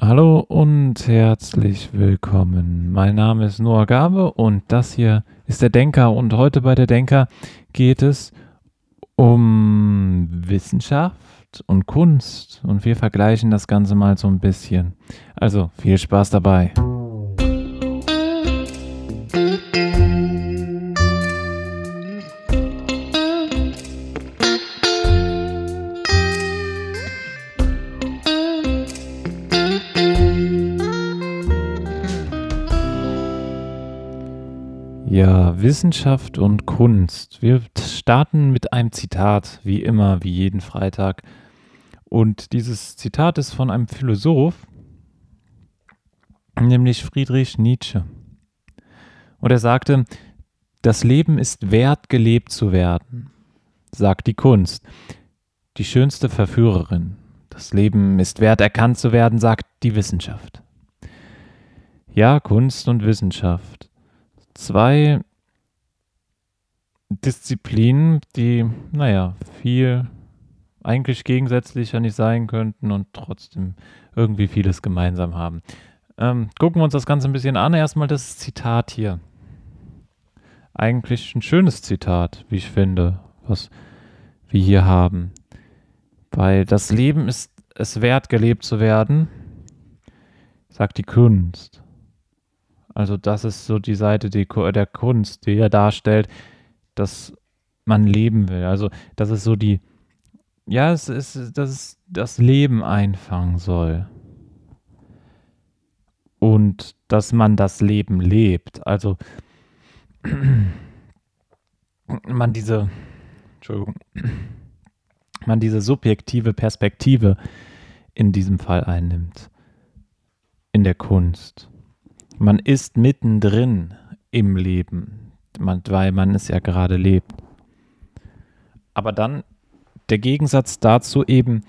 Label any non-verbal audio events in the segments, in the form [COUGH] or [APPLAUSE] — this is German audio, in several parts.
Hallo und herzlich willkommen. Mein Name ist Noah Gabe und das hier ist der Denker und heute bei der Denker geht es um Wissenschaft und Kunst und wir vergleichen das Ganze mal so ein bisschen. Also viel Spaß dabei. Ja, Wissenschaft und Kunst. Wir starten mit einem Zitat, wie immer, wie jeden Freitag. Und dieses Zitat ist von einem Philosoph, nämlich Friedrich Nietzsche. Und er sagte, das Leben ist wert, gelebt zu werden, sagt die Kunst, die schönste Verführerin. Das Leben ist wert, erkannt zu werden, sagt die Wissenschaft. Ja, Kunst und Wissenschaft zwei Disziplinen, die, naja, viel eigentlich gegensätzlicher nicht sein könnten und trotzdem irgendwie vieles gemeinsam haben. Ähm, gucken wir uns das Ganze ein bisschen an. Erstmal das Zitat hier. Eigentlich ein schönes Zitat, wie ich finde, was wir hier haben. Weil das Leben ist es wert, gelebt zu werden, sagt die Kunst. Also das ist so die Seite die, der Kunst, die er darstellt, dass man leben will. Also das ist so die, ja, es ist, dass es das Leben einfangen soll. Und dass man das Leben lebt. Also [CLEARS THROAT] man diese, Entschuldigung, [CLEARS THROAT] man diese subjektive Perspektive in diesem Fall einnimmt. In der Kunst. Man ist mittendrin im Leben, weil man es ja gerade lebt. Aber dann der Gegensatz dazu eben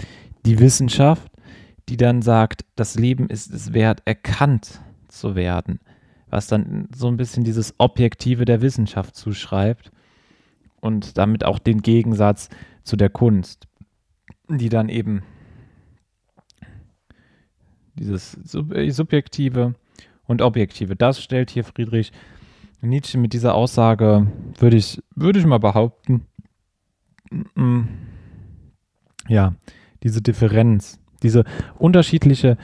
die Wissenschaft, die dann sagt, das Leben ist es wert, erkannt zu werden, was dann so ein bisschen dieses Objektive der Wissenschaft zuschreibt und damit auch den Gegensatz zu der Kunst, die dann eben dieses Subjektive und Objektive. Das stellt hier Friedrich Nietzsche mit dieser Aussage, würde ich, würde ich mal behaupten, mm, ja, diese Differenz, diese unterschiedliche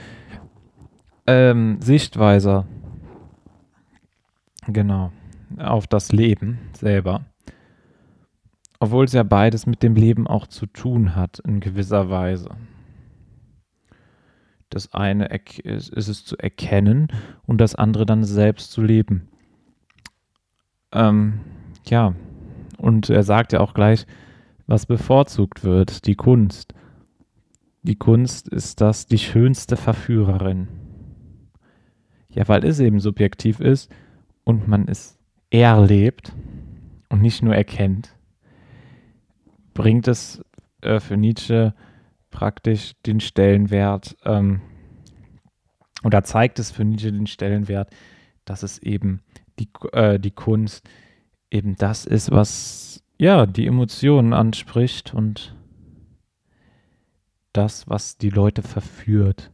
ähm, Sichtweise, genau, auf das Leben selber. Obwohl es ja beides mit dem Leben auch zu tun hat, in gewisser Weise. Das eine ist, es zu erkennen und das andere dann selbst zu leben. Ähm, ja, und er sagt ja auch gleich, was bevorzugt wird, die Kunst. Die Kunst ist das die schönste Verführerin. Ja, weil es eben subjektiv ist und man es erlebt und nicht nur erkennt, bringt es äh, für Nietzsche praktisch den Stellenwert ähm, oder zeigt es für Nietzsche den Stellenwert, dass es eben die, äh, die Kunst eben das ist, was ja die Emotionen anspricht und das, was die Leute verführt.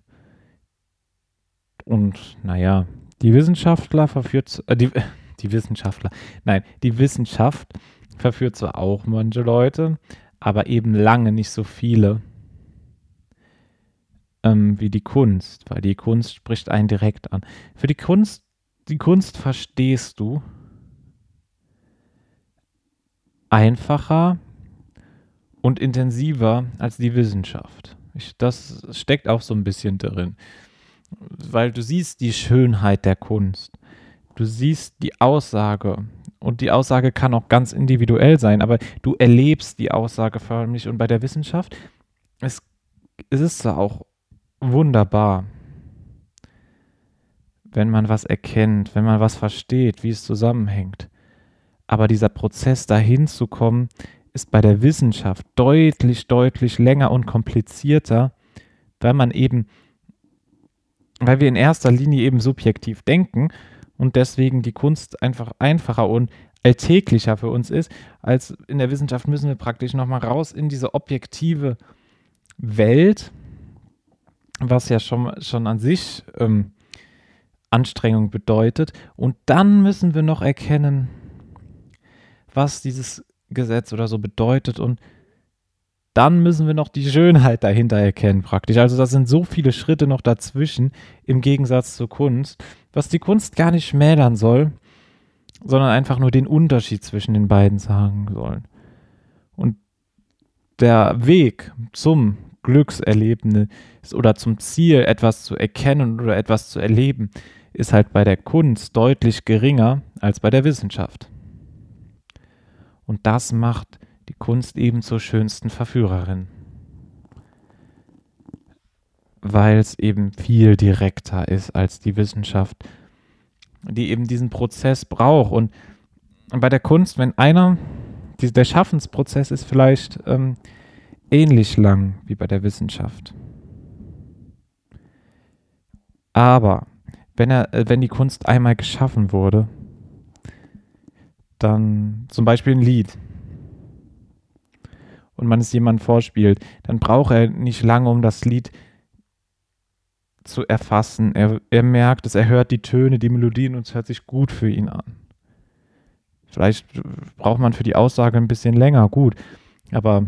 Und naja, die Wissenschaftler verführt, äh, die, [LAUGHS] die Wissenschaftler, nein, die Wissenschaft verführt zwar auch manche Leute, aber eben lange nicht so viele ähm, wie die Kunst, weil die Kunst spricht einen direkt an. Für die Kunst, die Kunst verstehst du einfacher und intensiver als die Wissenschaft. Ich, das steckt auch so ein bisschen drin, weil du siehst die Schönheit der Kunst. Du siehst die Aussage und die Aussage kann auch ganz individuell sein, aber du erlebst die Aussage förmlich und bei der Wissenschaft, es, es ist auch wunderbar, wenn man was erkennt, wenn man was versteht, wie es zusammenhängt. Aber dieser Prozess dahin zu kommen, ist bei der Wissenschaft deutlich, deutlich länger und komplizierter, weil man eben, weil wir in erster Linie eben subjektiv denken und deswegen die Kunst einfach einfacher und alltäglicher für uns ist, als in der Wissenschaft müssen wir praktisch nochmal raus in diese objektive Welt was ja schon, schon an sich ähm, Anstrengung bedeutet. Und dann müssen wir noch erkennen, was dieses Gesetz oder so bedeutet und dann müssen wir noch die Schönheit dahinter erkennen praktisch. Also das sind so viele Schritte noch dazwischen im Gegensatz zur Kunst, was die Kunst gar nicht schmälern soll, sondern einfach nur den Unterschied zwischen den beiden sagen soll. Und der Weg zum Glückserlebnis oder zum Ziel, etwas zu erkennen oder etwas zu erleben, ist halt bei der Kunst deutlich geringer als bei der Wissenschaft. Und das macht die Kunst eben zur schönsten Verführerin. Weil es eben viel direkter ist als die Wissenschaft, die eben diesen Prozess braucht. Und bei der Kunst, wenn einer, der Schaffensprozess ist vielleicht ähm, ähnlich lang wie bei der Wissenschaft. Aber wenn, er, äh, wenn die Kunst einmal geschaffen wurde, dann zum Beispiel ein Lied und man es jemandem vorspielt, dann braucht er nicht lange, um das Lied zu erfassen. Er, er merkt es, er hört die Töne, die Melodien und es hört sich gut für ihn an. Vielleicht braucht man für die Aussage ein bisschen länger, gut. Aber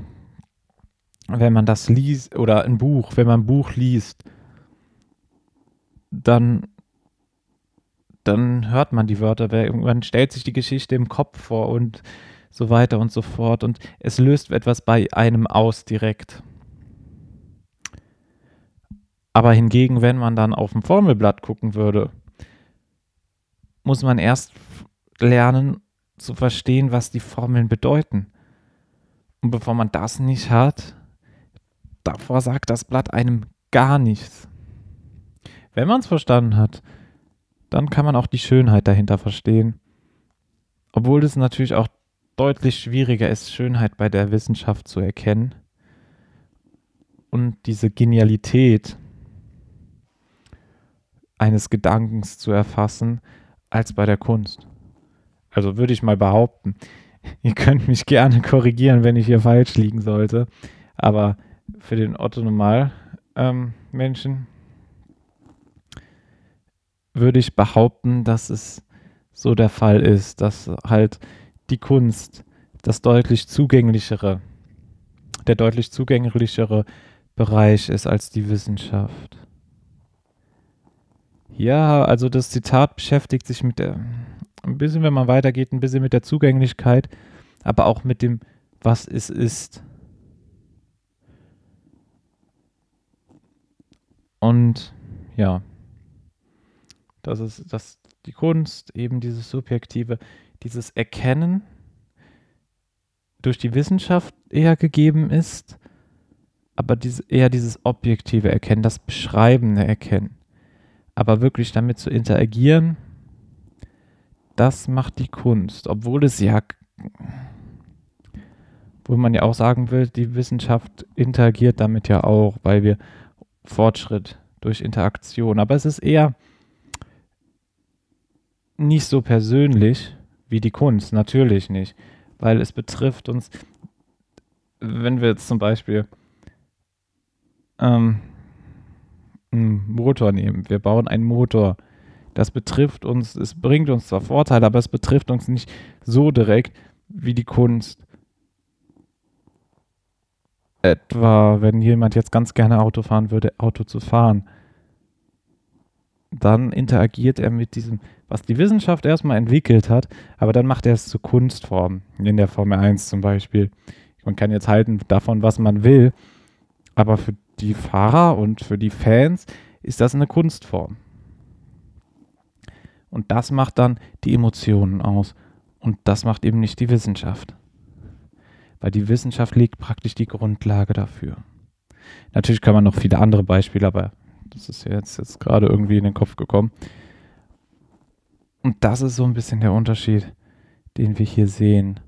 wenn man das liest oder ein Buch, wenn man ein Buch liest, dann, dann hört man die Wörter, man stellt sich die Geschichte im Kopf vor und so weiter und so fort. Und es löst etwas bei einem aus direkt. Aber hingegen, wenn man dann auf dem Formelblatt gucken würde, muss man erst lernen zu verstehen, was die Formeln bedeuten. Und bevor man das nicht hat, davor sagt das Blatt einem gar nichts. Wenn man es verstanden hat, dann kann man auch die Schönheit dahinter verstehen. Obwohl es natürlich auch deutlich schwieriger ist, Schönheit bei der Wissenschaft zu erkennen und diese Genialität eines Gedankens zu erfassen, als bei der Kunst. Also würde ich mal behaupten. [LAUGHS] Ihr könnt mich gerne korrigieren, wenn ich hier falsch liegen sollte. Aber für den Otto Normal ähm, Menschen würde ich behaupten, dass es so der Fall ist, dass halt die Kunst das deutlich zugänglichere, der deutlich zugänglichere Bereich ist als die Wissenschaft. Ja, also das Zitat beschäftigt sich mit der, ein bisschen, wenn man weitergeht, ein bisschen mit der Zugänglichkeit, aber auch mit dem, was es ist. Und ja, das ist das, die Kunst, eben dieses Subjektive, dieses Erkennen durch die Wissenschaft eher gegeben ist, aber diese, eher dieses objektive Erkennen, das beschreibende Erkennen. Aber wirklich damit zu interagieren, das macht die Kunst, obwohl es ja, wo man ja auch sagen will, die Wissenschaft interagiert damit ja auch, weil wir Fortschritt durch Interaktion, aber es ist eher nicht so persönlich, wie die Kunst, natürlich nicht, weil es betrifft uns, wenn wir jetzt zum Beispiel ähm, einen Motor nehmen, wir bauen einen Motor, das betrifft uns, es bringt uns zwar Vorteile, aber es betrifft uns nicht so direkt wie die Kunst. Etwa, wenn jemand jetzt ganz gerne Auto fahren würde, Auto zu fahren dann interagiert er mit diesem, was die Wissenschaft erstmal entwickelt hat, aber dann macht er es zu Kunstform, in der Formel 1 zum Beispiel. Man kann jetzt halten davon, was man will, aber für die Fahrer und für die Fans ist das eine Kunstform. Und das macht dann die Emotionen aus. Und das macht eben nicht die Wissenschaft. Weil die Wissenschaft legt praktisch die Grundlage dafür. Natürlich kann man noch viele andere Beispiele, aber das ist jetzt, jetzt gerade irgendwie in den Kopf gekommen. Und das ist so ein bisschen der Unterschied, den wir hier sehen.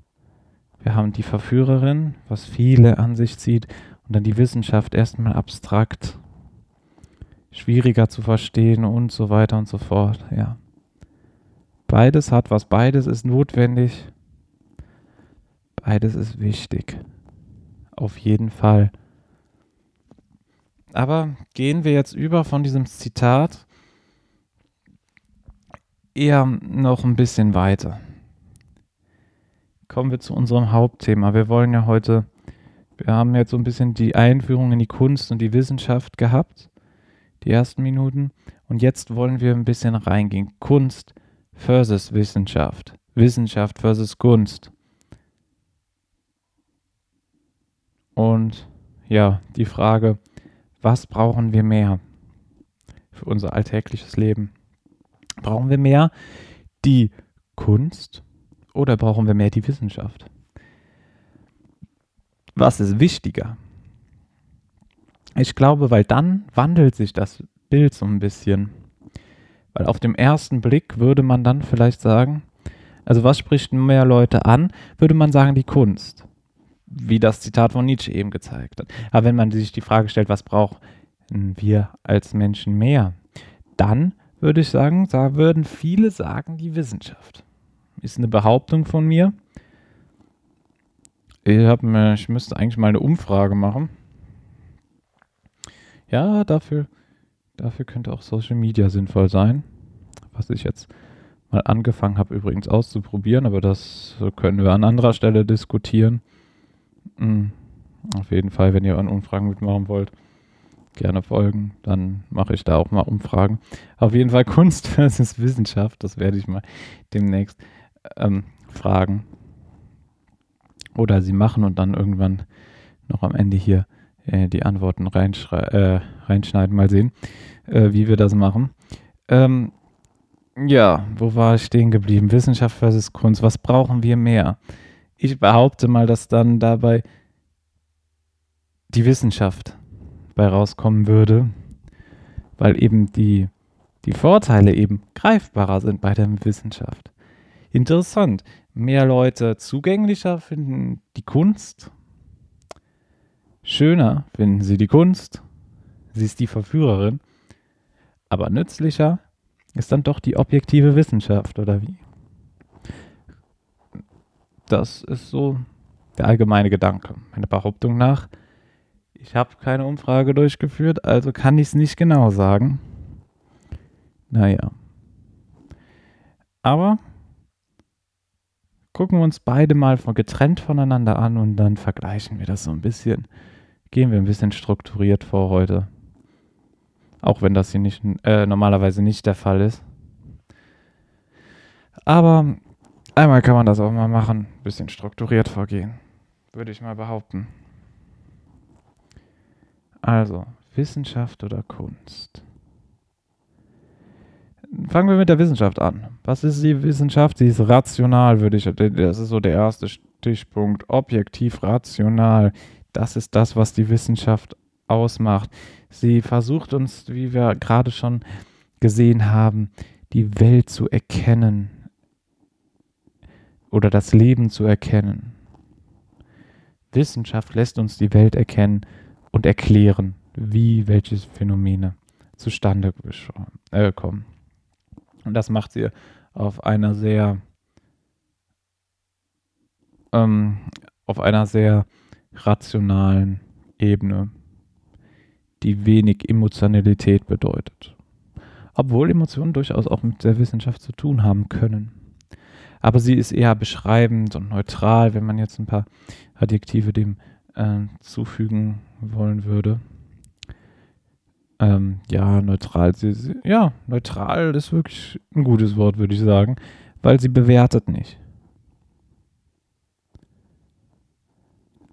Wir haben die Verführerin, was viele an sich zieht, und dann die Wissenschaft erstmal abstrakt, schwieriger zu verstehen und so weiter und so fort. Ja. Beides hat was, beides ist notwendig, beides ist wichtig. Auf jeden Fall. aber gehen wir jetzt über von diesem Zitat eher noch ein bisschen weiter. Kommen wir zu unserem Hauptthema. Wir wollen ja heute, wir haben jetzt so ein bisschen die Einführung in die Kunst und die Wissenschaft gehabt, die ersten Minuten. Und jetzt wollen wir ein bisschen reingehen. Kunst versus Wissenschaft. Wissenschaft versus Kunst. Und ja, die Frage, was brauchen wir mehr für unser alltägliches Leben? Brauchen wir mehr die Kunst oder brauchen wir mehr die Wissenschaft? Was ist wichtiger? Ich glaube, weil dann wandelt sich das Bild so ein bisschen. Weil auf dem ersten Blick würde man dann vielleicht sagen, also was spricht mehr Leute an, würde man sagen die Kunst wie das Zitat von Nietzsche eben gezeigt hat. Aber wenn man sich die Frage stellt, was brauchen wir als Menschen mehr, dann würde ich sagen, da würden viele sagen, die Wissenschaft. Ist eine Behauptung von mir. Ich, mir, ich müsste eigentlich mal eine Umfrage machen. Ja, dafür, dafür könnte auch Social Media sinnvoll sein. Was ich jetzt mal angefangen habe, übrigens auszuprobieren, aber das können wir an anderer Stelle diskutieren. Mhm. Auf jeden Fall, wenn ihr an Umfragen mitmachen wollt, gerne folgen. Dann mache ich da auch mal Umfragen. Auf jeden Fall [LAUGHS] Kunst versus Wissenschaft, das werde ich mal demnächst ähm, fragen. Oder sie machen und dann irgendwann noch am Ende hier äh, die Antworten äh, reinschneiden. Mal sehen, äh, wie wir das machen. Ähm, ja, wo war ich stehen geblieben? Wissenschaft versus Kunst. Was brauchen wir mehr? Ich behaupte mal, dass dann dabei die Wissenschaft bei rauskommen würde, weil eben die, die Vorteile eben greifbarer sind bei der Wissenschaft. Interessant. Mehr Leute zugänglicher finden die Kunst. Schöner finden sie die Kunst. Sie ist die Verführerin. Aber nützlicher ist dann doch die objektive Wissenschaft, oder wie? Das ist so der allgemeine Gedanke. Meine Behauptung nach. Ich habe keine Umfrage durchgeführt, also kann ich es nicht genau sagen. Naja. Aber gucken wir uns beide mal von getrennt voneinander an und dann vergleichen wir das so ein bisschen. Gehen wir ein bisschen strukturiert vor heute. Auch wenn das hier nicht, äh, normalerweise nicht der Fall ist. Aber Einmal kann man das auch mal machen. Bisschen strukturiert vorgehen. Würde ich mal behaupten. Also, Wissenschaft oder Kunst? Fangen wir mit der Wissenschaft an. Was ist die Wissenschaft? Sie ist rational, würde ich. Das ist so der erste Stichpunkt. Objektiv, rational. Das ist das, was die Wissenschaft ausmacht. Sie versucht uns, wie wir gerade schon gesehen haben, die Welt zu erkennen, oder das Leben zu erkennen. Wissenschaft lässt uns die Welt erkennen und erklären, wie welche Phänomene zustande äh, kommen. Und das macht sie auf einer sehr ähm, auf einer sehr rationalen Ebene, die wenig Emotionalität bedeutet. Obwohl Emotionen durchaus auch mit der Wissenschaft zu tun haben können aber sie ist eher beschreibend und neutral, wenn man jetzt ein paar Adjektive dem äh, zufügen wollen würde. Ähm, ja, neutral. Sie, sie, ja, neutral ist wirklich ein gutes Wort, würde ich sagen, weil sie bewertet nicht.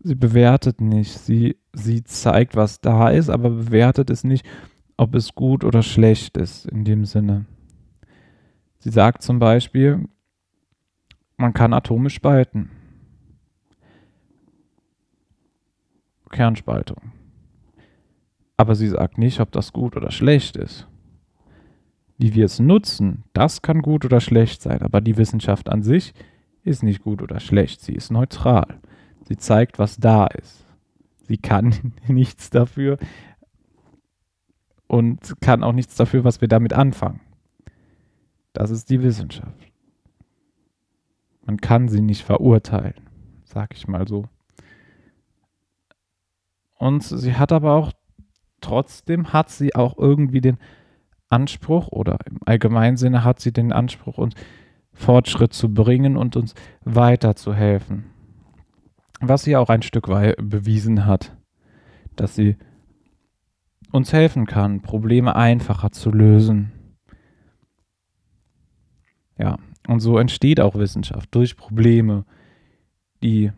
Sie bewertet nicht. Sie, sie zeigt, was da ist, aber bewertet es nicht, ob es gut oder schlecht ist in dem Sinne. Sie sagt zum Beispiel, man kann Atome spalten. Kernspaltung. Aber sie sagt nicht, ob das gut oder schlecht ist. Wie wir es nutzen, das kann gut oder schlecht sein, aber die Wissenschaft an sich ist nicht gut oder schlecht, sie ist neutral. Sie zeigt, was da ist. Sie kann [LAUGHS] nichts dafür und kann auch nichts dafür, was wir damit anfangen. Das ist die Wissenschaft. Man kann sie nicht verurteilen, sag ich mal so. Und sie hat aber auch trotzdem hat sie auch irgendwie den Anspruch oder im allgemeinen Sinne hat sie den Anspruch, uns Fortschritt zu bringen und uns weiterzuhelfen. Was sie auch ein Stück weit bewiesen hat, dass sie uns helfen kann, Probleme einfacher zu lösen. Ja, und so entsteht auch Wissenschaft durch Probleme, die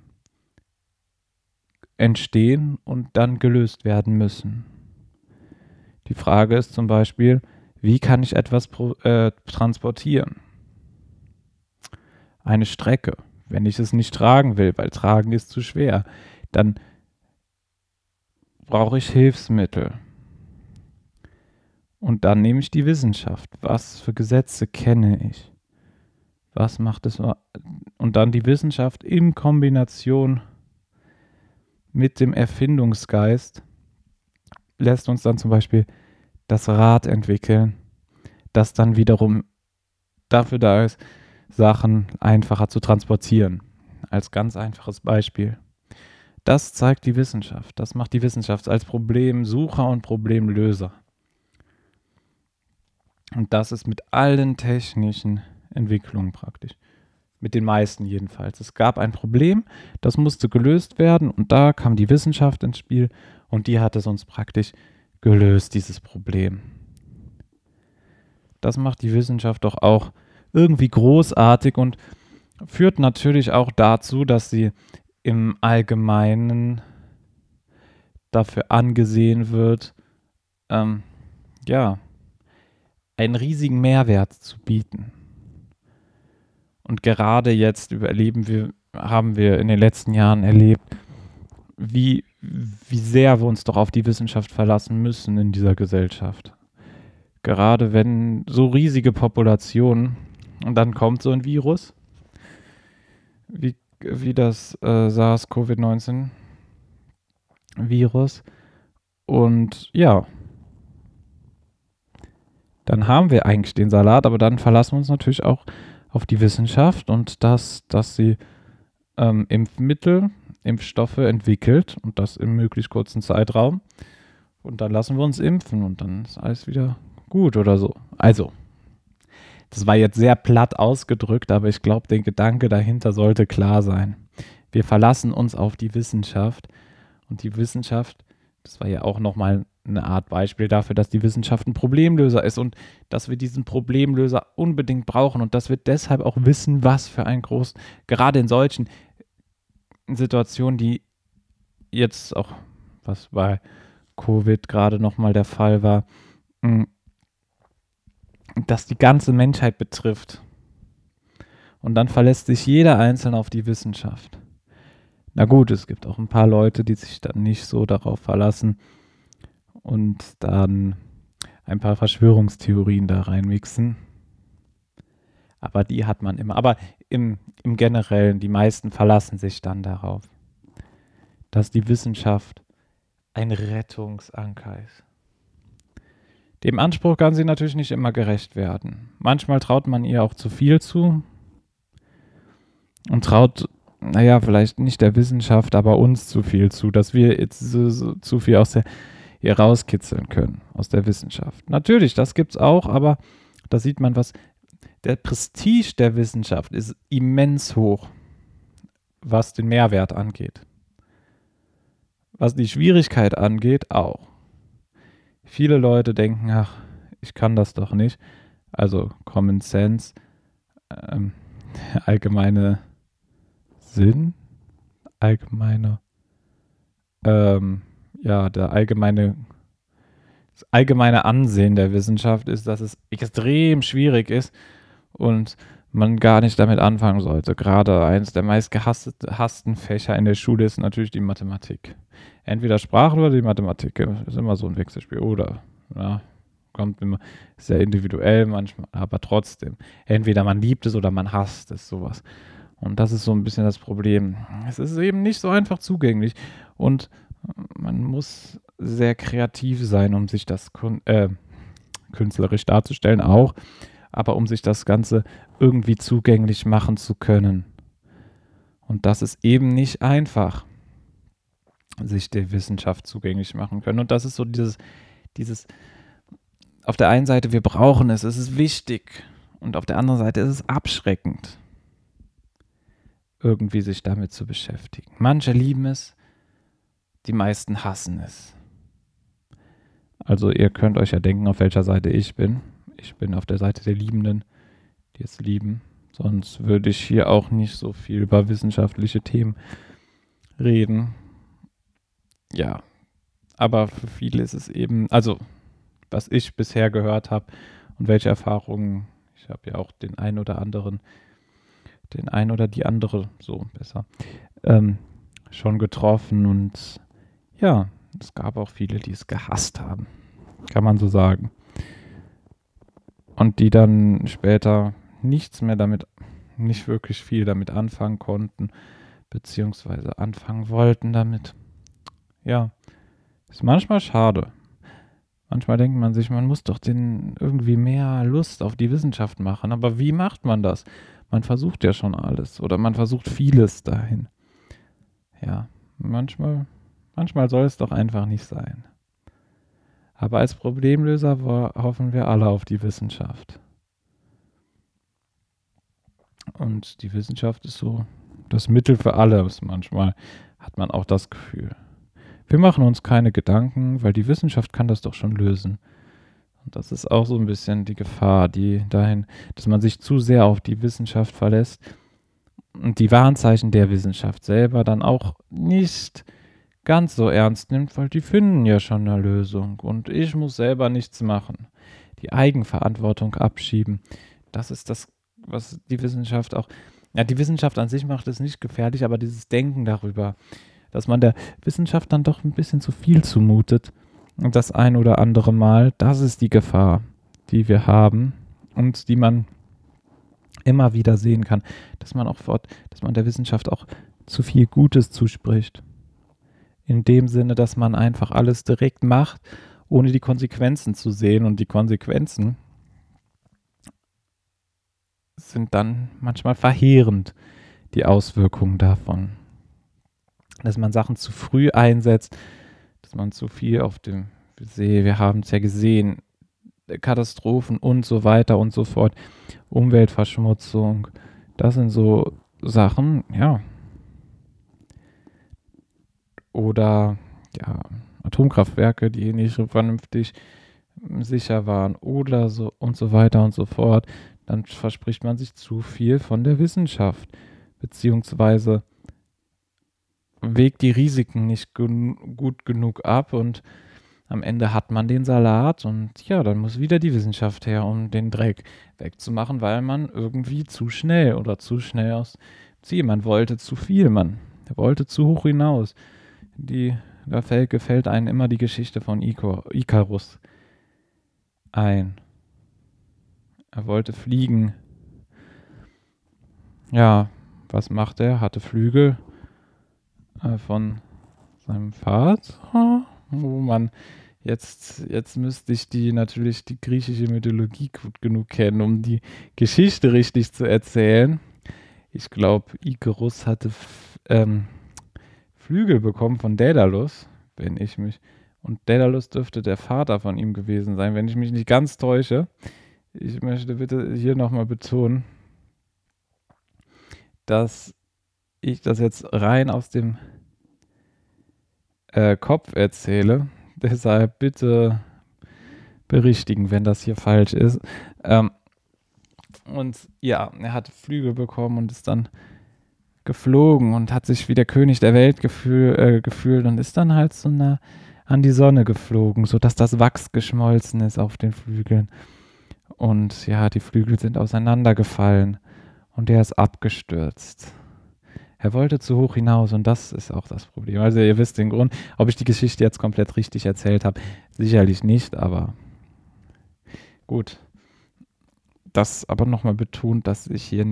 entstehen und dann gelöst werden müssen. Die Frage ist zum Beispiel, wie kann ich etwas äh, transportieren? Eine Strecke. Wenn ich es nicht tragen will, weil tragen ist zu schwer, dann brauche ich Hilfsmittel. Und dann nehme ich die Wissenschaft. Was für Gesetze kenne ich? Was macht es? Und dann die Wissenschaft in Kombination mit dem Erfindungsgeist lässt uns dann zum Beispiel das Rad entwickeln, das dann wiederum dafür da ist, Sachen einfacher zu transportieren. Als ganz einfaches Beispiel. Das zeigt die Wissenschaft. Das macht die Wissenschaft als Problemsucher und Problemlöser. Und das ist mit allen technischen Entwicklungen praktisch. Mit den meisten jedenfalls. Es gab ein Problem, das musste gelöst werden und da kam die Wissenschaft ins Spiel und die hat es uns praktisch gelöst, dieses Problem. Das macht die Wissenschaft doch auch irgendwie großartig und führt natürlich auch dazu, dass sie im Allgemeinen dafür angesehen wird, ähm, ja, einen riesigen Mehrwert zu bieten. Und gerade jetzt überleben wir, haben wir in den letzten Jahren erlebt, wie, wie sehr wir uns doch auf die Wissenschaft verlassen müssen in dieser Gesellschaft. Gerade wenn so riesige Populationen und dann kommt so ein Virus, wie, wie das äh, SARS-CoV-19-Virus. Und ja, dann haben wir eigentlich den Salat, aber dann verlassen wir uns natürlich auch auf die Wissenschaft und das, dass sie ähm, Impfmittel, Impfstoffe entwickelt und das im möglichst kurzen Zeitraum. Und dann lassen wir uns impfen und dann ist alles wieder gut oder so. Also, das war jetzt sehr platt ausgedrückt, aber ich glaube, der Gedanke dahinter sollte klar sein. Wir verlassen uns auf die Wissenschaft und die Wissenschaft, das war ja auch nochmal eine Art Beispiel dafür, dass die Wissenschaft ein Problemlöser ist und dass wir diesen Problemlöser unbedingt brauchen und dass wir deshalb auch wissen, was für ein großen, gerade in solchen Situationen, die jetzt auch, was bei Covid gerade nochmal der Fall war, hm, das die ganze Menschheit betrifft. Und dann verlässt sich jeder Einzelne auf die Wissenschaft. Na gut, es gibt auch ein paar Leute, die sich dann nicht so darauf verlassen und dann ein paar Verschwörungstheorien da reinmixen. Aber die hat man immer. Aber im, im Generellen, die meisten verlassen sich dann darauf, dass die Wissenschaft ein Rettungsanker ist. Dem Anspruch kann sie natürlich nicht immer gerecht werden. Manchmal traut man ihr auch zu viel zu und traut, naja, vielleicht nicht der Wissenschaft, aber uns zu viel zu, dass wir jetzt so, so, zu viel aus der, ihr rauskitzeln können, aus der Wissenschaft. Natürlich, das gibt es auch, aber da sieht man was. Der Prestige der Wissenschaft ist immens hoch, was den Mehrwert angeht. Was die Schwierigkeit angeht, auch. Viele Leute denken, ach, ich kann das doch nicht. Also Common Sense, ähm, allgemeine Sinn, allgemeine, ähm, ja, der allgemeine, das allgemeine Ansehen der Wissenschaft ist, dass es extrem schwierig ist und man gar nicht damit anfangen sollte. Gerade eines der meist gehassten Fächer in der Schule ist natürlich die Mathematik entweder Sprache oder die Mathematik. Ist immer so ein Wechselspiel. Oder, ja, kommt immer sehr individuell manchmal, aber trotzdem. Entweder man liebt es oder man hasst es, sowas. Und das ist so ein bisschen das Problem. Es ist eben nicht so einfach zugänglich und man muss sehr kreativ sein, um sich das äh, künstlerisch darzustellen auch, aber um sich das Ganze irgendwie zugänglich machen zu können. Und das ist eben nicht einfach. sich der Wissenschaft zugänglich machen können. Und das ist so dieses, dieses, auf der einen Seite, wir brauchen es, es ist wichtig. Und auf der anderen Seite ist es abschreckend, irgendwie sich damit zu beschäftigen. Manche lieben es, die meisten hassen es. Also ihr könnt euch ja denken, auf welcher Seite ich bin. Ich bin auf der Seite der Liebenden, die es lieben. Sonst würde ich hier auch nicht so viel über wissenschaftliche Themen reden. Ja, aber für viele ist es eben, also was ich bisher gehört habe und welche Erfahrungen, ich habe ja auch den ein oder anderen, den ein oder die andere, so besser, ähm, schon getroffen und ja, es gab auch viele, die es gehasst haben, kann man so sagen. Und die dann später nichts mehr damit, nicht wirklich viel damit anfangen konnten, beziehungsweise anfangen wollten damit. Ja, ist manchmal schade. Manchmal denkt man sich, man muss doch den irgendwie mehr Lust auf die Wissenschaft machen. Aber wie macht man das? Man versucht ja schon alles oder man versucht vieles dahin. Ja, manchmal, manchmal soll es doch einfach nicht sein. Aber als Problemlöser hoffen wir alle auf die Wissenschaft. Und die Wissenschaft ist so das Mittel für alles. Manchmal hat man auch das Gefühl. Wir machen uns keine Gedanken, weil die Wissenschaft kann das doch schon lösen. Und das ist auch so ein bisschen die Gefahr, die dahin, dass man sich zu sehr auf die Wissenschaft verlässt und die Warnzeichen der Wissenschaft selber dann auch nicht ganz so ernst nimmt, weil die finden ja schon eine Lösung und ich muss selber nichts machen. Die Eigenverantwortung abschieben. Das ist das was die Wissenschaft auch, ja, die Wissenschaft an sich macht es nicht gefährlich, aber dieses Denken darüber, dass man der Wissenschaft dann doch ein bisschen zu viel zumutet, das ein oder andere Mal, das ist die Gefahr, die wir haben und die man immer wieder sehen kann, dass man auch fort, dass man der Wissenschaft auch zu viel Gutes zuspricht. In dem Sinne, dass man einfach alles direkt macht, ohne die Konsequenzen zu sehen. Und die Konsequenzen, sind dann manchmal verheerend, die Auswirkungen davon. Dass man Sachen zu früh einsetzt, dass man zu viel auf dem See, wir haben es ja gesehen, Katastrophen und so weiter und so fort, Umweltverschmutzung, das sind so Sachen, ja. Oder ja, Atomkraftwerke, die nicht vernünftig sicher waren oder so und so weiter und so fort dann verspricht man sich zu viel von der Wissenschaft, beziehungsweise wägt die Risiken nicht gen gut genug ab und am Ende hat man den Salat und ja, dann muss wieder die Wissenschaft her, um den Dreck wegzumachen, weil man irgendwie zu schnell oder zu schnell aus Ziel, man wollte zu viel, man wollte zu hoch hinaus. Die, da fällt, gefällt einem immer die Geschichte von Icarus ein. Er wollte fliegen. Ja, was macht er? Hatte Flügel äh, von seinem Vater. Oh Mann, jetzt, jetzt müsste ich die natürlich die griechische Mythologie gut genug kennen, um die Geschichte richtig zu erzählen. Ich glaube, Icarus hatte ähm, Flügel bekommen von Daedalus, wenn ich mich. Und Daedalus dürfte der Vater von ihm gewesen sein, wenn ich mich nicht ganz täusche. Ich möchte bitte hier nochmal betonen, dass ich das jetzt rein aus dem äh, Kopf erzähle. [LAUGHS] Deshalb bitte berichtigen, wenn das hier falsch ist. Ähm, und ja, er hat Flügel bekommen und ist dann geflogen und hat sich wie der König der Welt gefühl, äh, gefühlt und ist dann halt so nah an die Sonne geflogen, sodass das Wachs geschmolzen ist auf den Flügeln. Und ja, die Flügel sind auseinandergefallen und er ist abgestürzt. Er wollte zu hoch hinaus und das ist auch das Problem. Also ihr wisst den Grund. Ob ich die Geschichte jetzt komplett richtig erzählt habe, sicherlich nicht, aber gut. Das aber nochmal betont, dass ich hier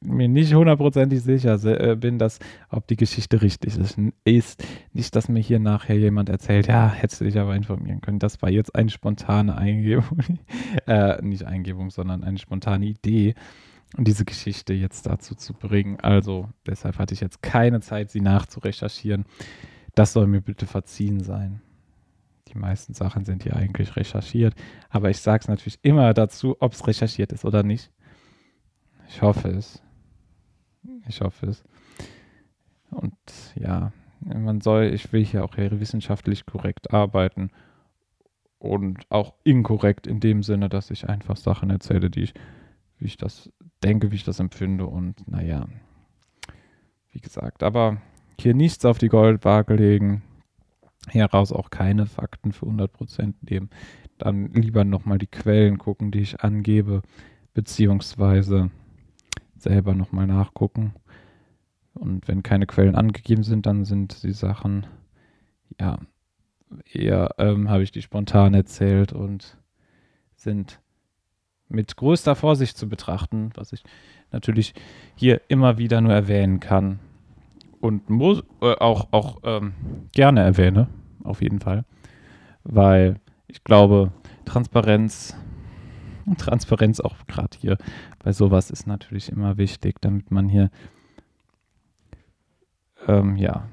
mir nicht hundertprozentig sicher äh, bin, dass ob die Geschichte richtig ist. Nicht, dass mir hier nachher jemand erzählt, ja, hättest du dich aber informieren können. Das war jetzt eine spontane Eingebung. [LAUGHS] äh, nicht Eingebung, sondern eine spontane Idee, diese Geschichte jetzt dazu zu bringen. Also deshalb hatte ich jetzt keine Zeit, sie nachzurecherchieren. Das soll mir bitte verziehen sein. Die meisten Sachen sind hier eigentlich recherchiert, aber ich sage es natürlich immer dazu, ob es recherchiert ist oder nicht. Ich hoffe es. Ich hoffe es. Und ja, man soll, ich will hier auch wissenschaftlich korrekt arbeiten und auch inkorrekt in dem Sinne, dass ich einfach Sachen erzähle, die ich, wie ich das denke, wie ich das empfinde und naja, wie gesagt, aber hier nichts auf die Goldwaage legen, heraus auch keine Fakten für 100% nehmen, dann lieber nochmal die Quellen gucken, die ich angebe, beziehungsweise selber nochmal nachgucken. Und wenn keine Quellen angegeben sind, dann sind die Sachen, ja, eher ähm, habe ich die spontan erzählt und sind mit größter Vorsicht zu betrachten, was ich natürlich hier immer wieder nur erwähnen kann und muss, äh, auch, auch ähm, gerne erwähne, auf jeden Fall, weil ich glaube, Transparenz, [LAUGHS] Transparenz auch gerade hier. Bei sowas ist natürlich immer wichtig, damit man hier, ähm, ja,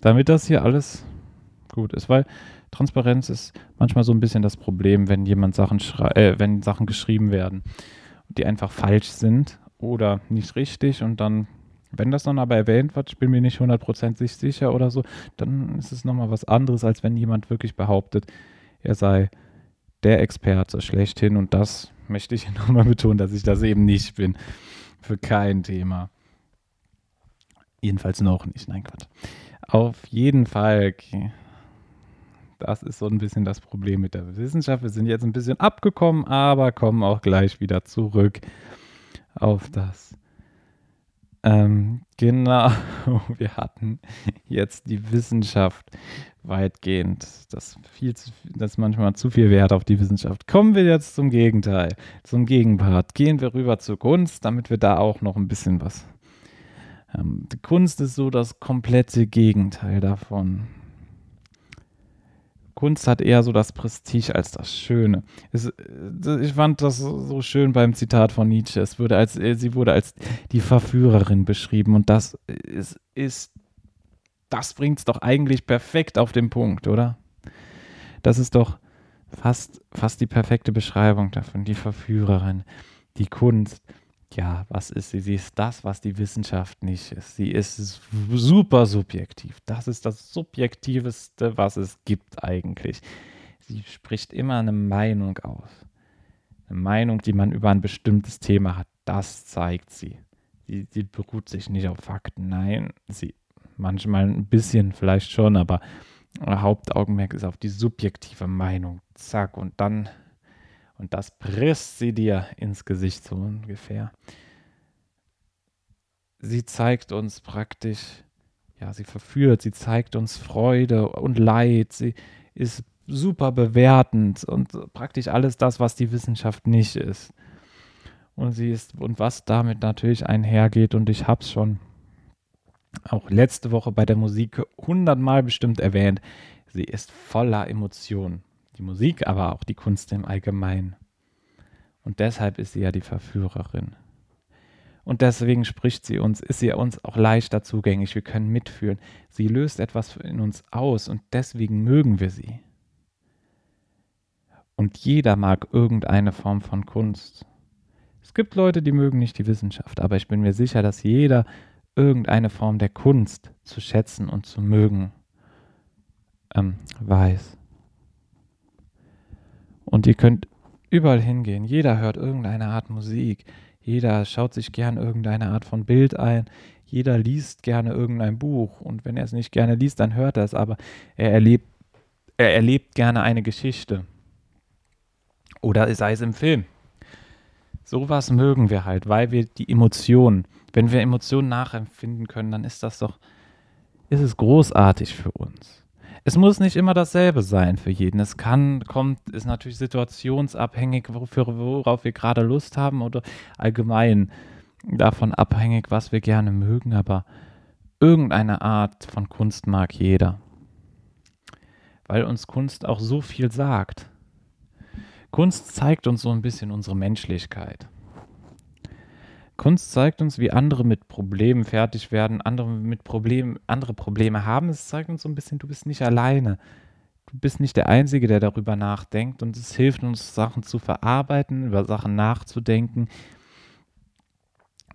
damit das hier alles gut ist, weil Transparenz ist manchmal so ein bisschen das Problem, wenn jemand Sachen äh, wenn Sachen geschrieben werden, die einfach falsch sind oder nicht richtig und dann, wenn das dann aber erwähnt wird, ich bin mir nicht hundertprozentig sicher oder so, dann ist es nochmal was anderes, als wenn jemand wirklich behauptet, er sei der Experte schlechthin und das möchte ich [LAUGHS] nochmal betonen, dass ich das eben nicht bin. Für kein Thema. Jedenfalls noch nicht. Nein, Quatsch. Auf jeden Fall. Okay. Das ist so ein bisschen das Problem mit der Wissenschaft. Wir sind jetzt ein bisschen abgekommen, aber kommen auch gleich wieder zurück auf das. Ähm, genau, [LAUGHS] wir hatten jetzt die Wissenschaft weitgehend. Das, viel zu, das ist manchmal zu viel Wert auf die Wissenschaft. Kommen wir jetzt zum Gegenteil, zum Gegenpart. Gehen wir rüber zur Kunst, damit wir da auch noch ein bisschen was. Ähm, die Kunst ist so das komplette Gegenteil davon. Kunst hat eher so das Prestige als das Schöne. Es, äh, ich fand das so schön beim Zitat von Nietzsche. Es wurde als, äh, sie wurde als die Verführerin beschrieben und das ist, ist das bringt es doch eigentlich perfekt auf den Punkt, oder? Das ist doch fast, fast die perfekte Beschreibung davon, die Verführerin, die Kunst ja, was ist sie? Sie ist das, was die Wissenschaft nicht ist. Sie ist super subjektiv. Das ist das Subjektiveste, was es gibt eigentlich. Sie spricht immer eine Meinung aus. Eine Meinung, die man über ein bestimmtes Thema hat. Das zeigt sie. Sie, sie beruht sich nicht auf Fakten. Nein, sie manchmal ein bisschen vielleicht schon, aber Hauptaugenmerk ist auf die subjektive Meinung. Zack, und dann und das presst sie dir ins Gesicht so ungefähr. Sie zeigt uns praktisch, ja, sie verführt, sie zeigt uns Freude und Leid, sie ist super bewertend und praktisch alles das, was die Wissenschaft nicht ist. Und sie ist, und was damit natürlich einhergeht, und ich habe es schon auch letzte Woche bei der Musik hundertmal bestimmt erwähnt, sie ist voller Emotionen die Musik, aber auch die Kunst im Allgemeinen. Und deshalb ist sie ja die Verführerin. Und deswegen spricht sie uns, ist sie uns auch leichter zugänglich. Wir können mitfühlen. Sie löst etwas in uns aus und deswegen mögen wir sie. Und jeder mag irgendeine Form von Kunst. Es gibt Leute, die mögen nicht die Wissenschaft, aber ich bin mir sicher, dass jeder irgendeine Form der Kunst zu schätzen und zu mögen ähm, weiß. Und ihr könnt überall hingehen. Jeder hört irgendeine Art Musik. Jeder schaut sich gern irgendeine Art von Bild ein. Jeder liest gerne irgendein Buch. Und wenn er es nicht gerne liest, dann hört er es. Aber er erlebt, er erlebt gerne eine Geschichte. Oder sei es im Film. Sowas mögen wir halt, weil wir die Emotionen, wenn wir Emotionen nachempfinden können, dann ist das doch, ist es großartig für uns. Es muss nicht immer dasselbe sein für jeden. Es kann, kommt, ist natürlich situationsabhängig, wofür, worauf wir gerade Lust haben oder allgemein davon abhängig, was wir gerne mögen, aber irgendeine Art von Kunst mag jeder. Weil uns Kunst auch so viel sagt. Kunst zeigt uns so ein bisschen unsere Menschlichkeit. Kunst zeigt uns, wie andere mit Problemen fertig werden, andere mit Problemen, andere Probleme haben. Es zeigt uns so ein bisschen, du bist nicht alleine. Du bist nicht der Einzige, der darüber nachdenkt und es hilft uns, Sachen zu verarbeiten, über Sachen nachzudenken.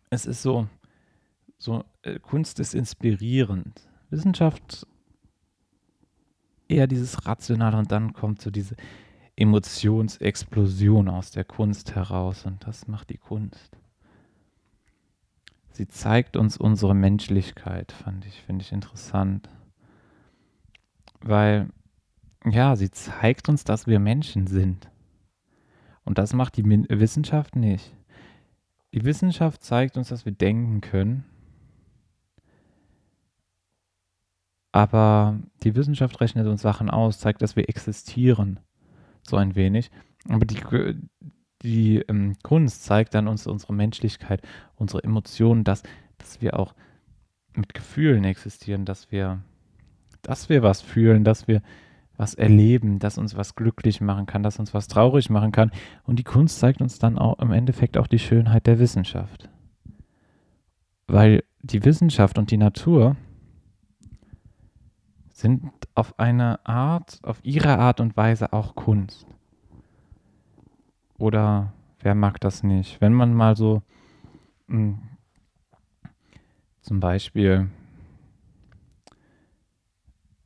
Es ist so, so äh, Kunst ist inspirierend. Wissenschaft eher dieses Rationale und dann kommt so diese Emotionsexplosion aus der Kunst heraus und das macht die Kunst. Sie zeigt uns unsere Menschlichkeit, fand ich, finde ich interessant. Weil, ja, sie zeigt uns, dass wir Menschen sind. Und das macht die Wissenschaft nicht. Die Wissenschaft zeigt uns, dass wir denken können. Aber die Wissenschaft rechnet uns Sachen aus, zeigt, dass wir existieren. So ein wenig. Aber die, die ähm, Kunst zeigt dann uns unsere Menschlichkeit, unsere Emotionen, dass, dass wir auch mit Gefühlen existieren, dass wir, dass wir was fühlen, dass wir was erleben, dass uns was glücklich machen kann, dass uns was traurig machen kann. Und die Kunst zeigt uns dann auch im Endeffekt auch die Schönheit der Wissenschaft. Weil die Wissenschaft und die Natur sind auf eine Art, auf ihre Art und Weise auch Kunst. Oder wer mag das nicht? Wenn man mal so mh, hm, zum Beispiel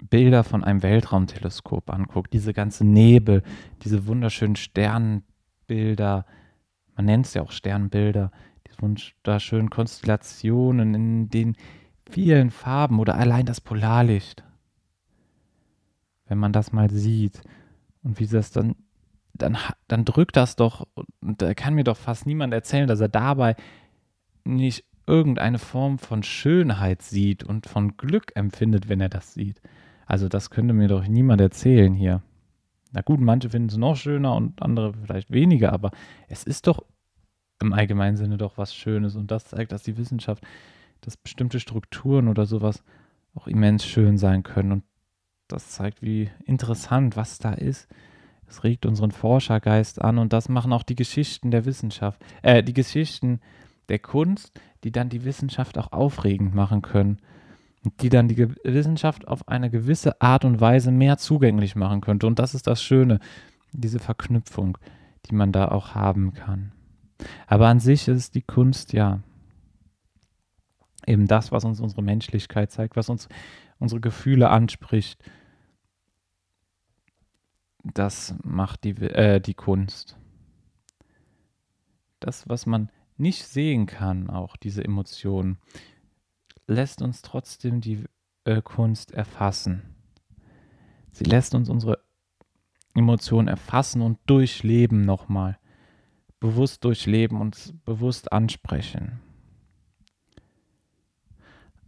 Bilder von einem Weltraumteleskop anguckt, diese ganze Nebel, diese wunderschönen Sternbilder, man nennt es ja auch Sternbilder, diese wunderschönen Konstellationen in den vielen Farben oder allein das Polarlicht. Wenn man das mal sieht und wie das dann dann, dann drückt das doch, und da kann mir doch fast niemand erzählen, dass er dabei nicht irgendeine Form von Schönheit sieht und von Glück empfindet, wenn er das sieht. Also das könnte mir doch niemand erzählen hier. Na gut, manche finden es noch schöner und andere vielleicht weniger, aber es ist doch im allgemeinen Sinne doch was Schönes und das zeigt, dass die Wissenschaft, dass bestimmte Strukturen oder sowas auch immens schön sein können und das zeigt, wie interessant was da ist. Es regt unseren Forschergeist an und das machen auch die Geschichten der Wissenschaft, äh, die Geschichten der Kunst, die dann die Wissenschaft auch aufregend machen können. Die dann die Wissenschaft auf eine gewisse Art und Weise mehr zugänglich machen könnte. Und das ist das Schöne, diese Verknüpfung, die man da auch haben kann. Aber an sich ist die Kunst ja eben das, was uns unsere Menschlichkeit zeigt, was uns unsere Gefühle anspricht, das macht die, äh, die Kunst. Das, was man nicht sehen kann, auch diese Emotionen, lässt uns trotzdem die äh, Kunst erfassen. Sie lässt uns unsere Emotionen erfassen und durchleben nochmal. Bewusst durchleben und bewusst ansprechen.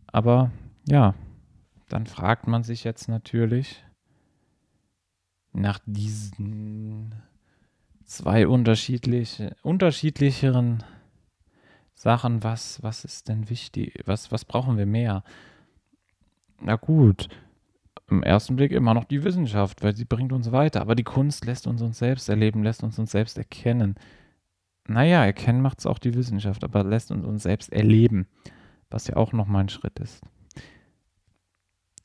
Aber ja, dann fragt man sich jetzt natürlich, nach diesen zwei unterschiedliche, unterschiedlicheren Sachen, was, was ist denn wichtig? Was, was brauchen wir mehr? Na gut, im ersten Blick immer noch die Wissenschaft, weil sie bringt uns weiter. Aber die Kunst lässt uns uns selbst erleben, lässt uns uns selbst erkennen. Naja, erkennen macht es auch die Wissenschaft, aber lässt uns uns selbst erleben, was ja auch nochmal ein Schritt ist.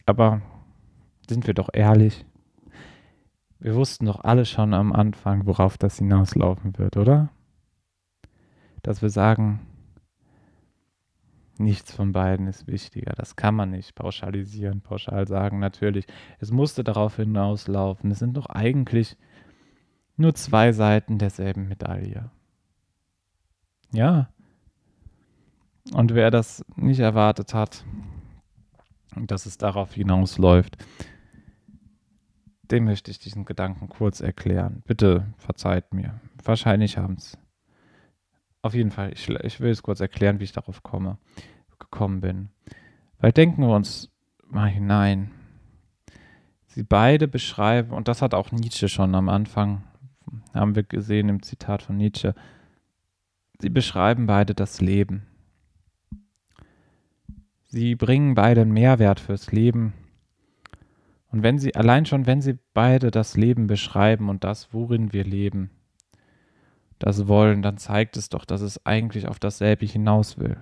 Aber sind wir doch ehrlich, wir wussten doch alle schon am Anfang, worauf das hinauslaufen wird, oder? Dass wir sagen, nichts von beiden ist wichtiger. Das kann man nicht pauschalisieren, pauschal sagen. Natürlich, es musste darauf hinauslaufen. Es sind doch eigentlich nur zwei Seiten derselben Medaille. Ja. Und wer das nicht erwartet hat, dass es darauf hinausläuft, dem möchte ich diesen Gedanken kurz erklären. Bitte verzeiht mir. Wahrscheinlich haben es. Auf jeden Fall, ich, ich will es kurz erklären, wie ich darauf komme, gekommen bin. Weil denken wir uns mal hinein. Sie beide beschreiben, und das hat auch Nietzsche schon am Anfang, haben wir gesehen im Zitat von Nietzsche, sie beschreiben beide das Leben. Sie bringen beide einen Mehrwert fürs Leben und wenn sie, allein schon, wenn sie beide das Leben beschreiben und das, worin wir leben, das Wollen, dann zeigt es doch, dass es eigentlich auf dasselbe hinaus will.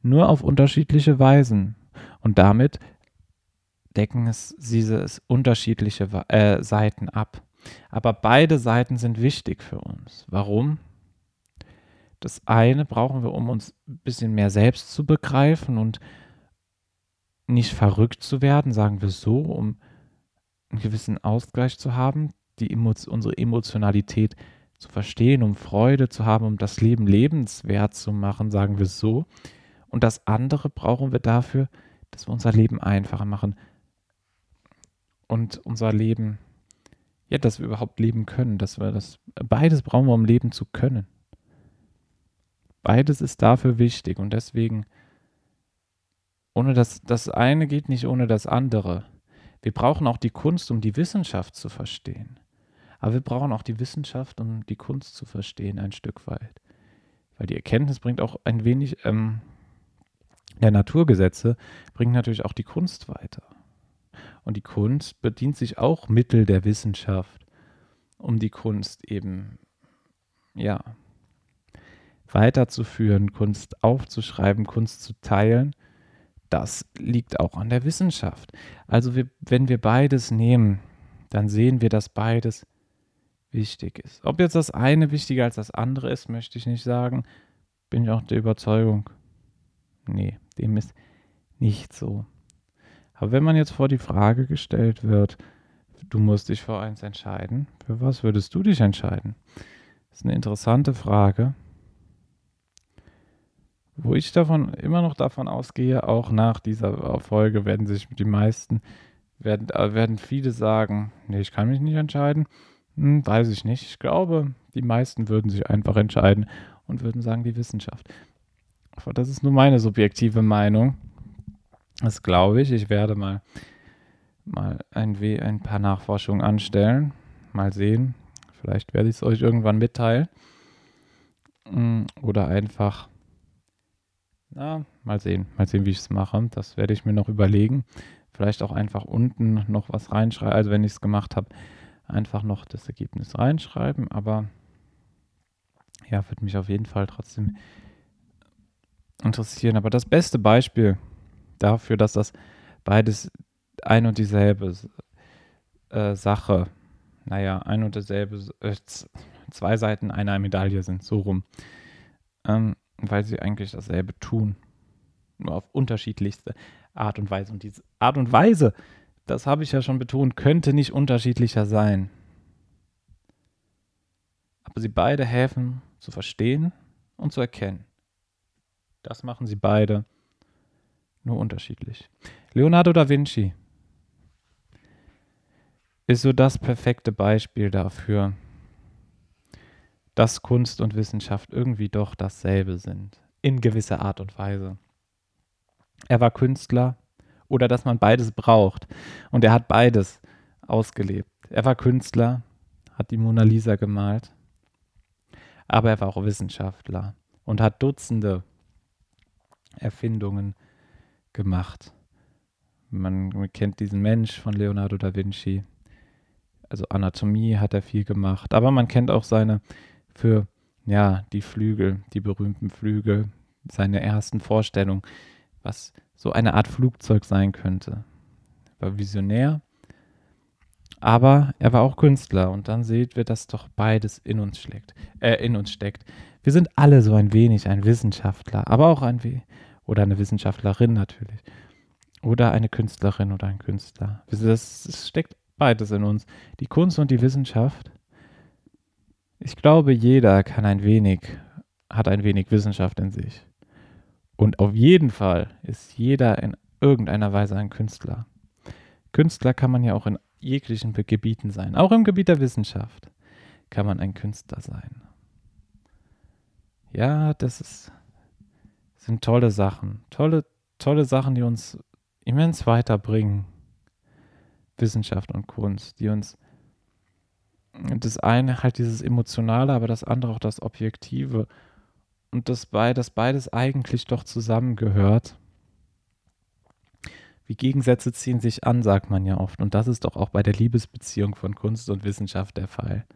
Nur auf unterschiedliche Weisen. Und damit decken es diese unterschiedliche äh, Seiten ab. Aber beide Seiten sind wichtig für uns. Warum? Das eine brauchen wir, um uns ein bisschen mehr selbst zu begreifen und nicht verrückt zu werden, sagen wir so, um einen gewissen Ausgleich zu haben, die Emo unsere Emotionalität zu verstehen, um Freude zu haben, um das Leben lebenswert zu machen, sagen wir so. Und das andere brauchen wir dafür, dass wir unser Leben einfacher machen und unser Leben, ja, dass wir überhaupt leben können, dass wir das, beides brauchen wir, um leben zu können. Beides ist dafür wichtig und deswegen, ohne das, das eine geht nicht ohne das andere. Wir brauchen auch die Kunst, um die Wissenschaft zu verstehen. Aber wir brauchen auch die Wissenschaft, um die Kunst zu verstehen, ein Stück weit. Weil die Erkenntnis bringt auch ein wenig, ähm, der Naturgesetze bringt natürlich auch die Kunst weiter. Und die Kunst bedient sich auch Mittel der Wissenschaft, um die Kunst eben, ja, weiterzuführen, Kunst aufzuschreiben, Kunst zu teilen, das liegt auch an der Wissenschaft. Also wir, wenn wir beides nehmen, dann sehen wir, dass beides wichtig ist. Ob jetzt das eine wichtiger als das andere ist, möchte ich nicht sagen. Bin ich auch der Überzeugung. Nee, dem ist nicht so. Aber wenn man jetzt vor die Frage gestellt wird, du musst dich für eins entscheiden, für was würdest du dich entscheiden? Das ist eine interessante Frage wo ich davon immer noch davon ausgehe, auch nach dieser Folge werden sich die meisten, werden, äh, werden viele sagen, nee, ich kann mich nicht entscheiden. Hm, weiß ich nicht. Ich glaube, die meisten würden sich einfach entscheiden und würden sagen, die Wissenschaft. Aber das ist nur meine subjektive Meinung. Das glaube ich. Ich werde mal, mal ein, ein paar Nachforschungen anstellen. Mal sehen. Vielleicht werde ich es euch irgendwann mitteilen. Hm, oder einfach na, mal sehen. Mal sehen, wie ich es mache. Das werde ich mir noch überlegen. Vielleicht auch einfach unten noch was reinschreiben. Also wenn ich es gemacht habe, einfach noch das Ergebnis reinschreiben. Aber ja, würde mich auf jeden Fall trotzdem interessieren. Aber das beste Beispiel dafür, dass das beides ein und dieselbe äh, Sache, naja, ein und dieselbe, äh, zwei Seiten einer Medaille sind, so rum. Ähm, weil sie eigentlich dasselbe tun. Nur auf unterschiedlichste Art und Weise. Und diese Art und Weise, das habe ich ja schon betont, könnte nicht unterschiedlicher sein. Aber sie beide helfen zu verstehen und zu erkennen. Das machen sie beide nur unterschiedlich. Leonardo da Vinci ist so das perfekte Beispiel dafür, dass Kunst und Wissenschaft irgendwie doch dasselbe sind. In gewisser Art und Weise. Er war Künstler oder dass man beides braucht. Und er hat beides ausgelebt. Er war Künstler, hat die Mona Lisa gemalt, aber er war auch Wissenschaftler und hat Dutzende Erfindungen gemacht. Man kennt diesen Mensch von Leonardo da Vinci. Also Anatomie hat er viel gemacht, aber man kennt auch seine für ja, die Flügel, die berühmten Flügel, seine ersten Vorstellungen, was so eine Art Flugzeug sein könnte. Er war visionär, aber er war auch Künstler und dann seht wir, dass doch beides in uns steckt. Äh, in uns steckt. Wir sind alle so ein wenig ein Wissenschaftler, aber auch ein We oder eine Wissenschaftlerin natürlich oder eine Künstlerin oder ein Künstler. Das steckt beides in uns, die Kunst und die Wissenschaft. Ich glaube, jeder kann ein wenig, hat ein wenig Wissenschaft in sich. Und auf jeden Fall ist jeder in irgendeiner Weise ein Künstler. Künstler kann man ja auch in jeglichen Gebieten sein. Auch im Gebiet der Wissenschaft kann man ein Künstler sein. Ja, das ist, sind tolle Sachen. Tolle, tolle Sachen, die uns immens weiterbringen. Wissenschaft und Kunst, die uns das eine halt dieses Emotionale, aber das andere auch das Objektive. Und das, bei, das beides eigentlich doch zusammengehört. Wie Gegensätze ziehen sich an, sagt man ja oft. Und das ist doch auch bei der Liebesbeziehung von Kunst und Wissenschaft der Fall.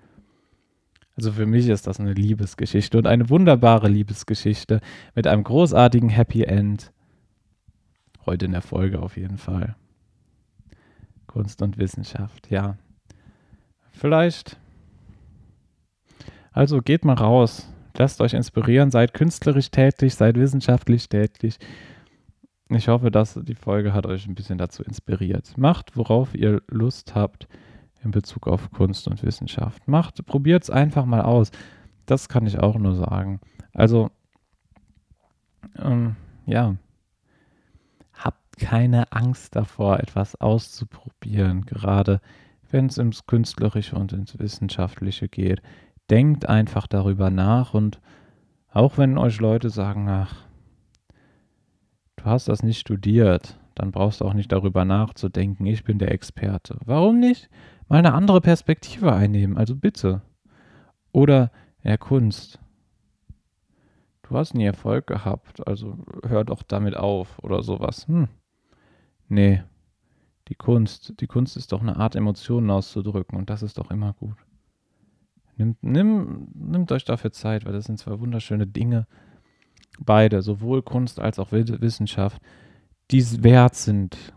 Also für mich ist das eine Liebesgeschichte und eine wunderbare Liebesgeschichte mit einem großartigen Happy End. Heute in der Folge auf jeden Fall. Kunst und Wissenschaft, ja. Vielleicht. Also geht mal raus, lasst euch inspirieren, seid künstlerisch tätig, seid wissenschaftlich tätig. Ich hoffe, dass die Folge hat euch ein bisschen dazu inspiriert. Macht, worauf ihr Lust habt in Bezug auf Kunst und Wissenschaft. Macht, probiert es einfach mal aus. Das kann ich auch nur sagen. Also, ähm, ja, habt keine Angst davor, etwas auszuprobieren, gerade wenn es ins Künstlerische und ins Wissenschaftliche geht. Denkt einfach darüber nach und auch wenn euch Leute sagen, ach, du hast das nicht studiert, dann brauchst du auch nicht darüber nachzudenken, ich bin der Experte. Warum nicht? mal eine andere Perspektive einnehmen. Also bitte. Oder ja, Kunst. Du hast nie Erfolg gehabt, also hör doch damit auf oder sowas. Hm. Nee. Die Kunst, die Kunst ist doch eine Art, Emotionen auszudrücken und das ist doch immer gut. Nimmt, nimm, nimmt euch dafür Zeit, weil das sind zwei wunderschöne Dinge. Beide, sowohl Kunst als auch Wissenschaft, die es wert sind,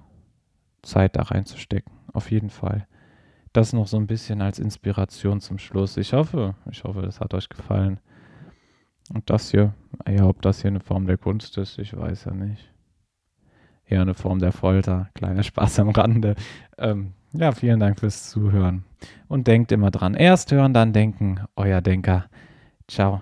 Zeit da reinzustecken. Auf jeden Fall das noch so ein bisschen als Inspiration zum Schluss. Ich hoffe, ich hoffe, es hat euch gefallen. Und das hier, ja, ob das hier eine Form der Kunst ist, ich weiß ja nicht. Eher eine Form der Folter. Kleiner Spaß am Rande. Ähm, ja, vielen Dank fürs Zuhören. Und denkt immer dran. Erst hören, dann denken. Euer Denker. Ciao.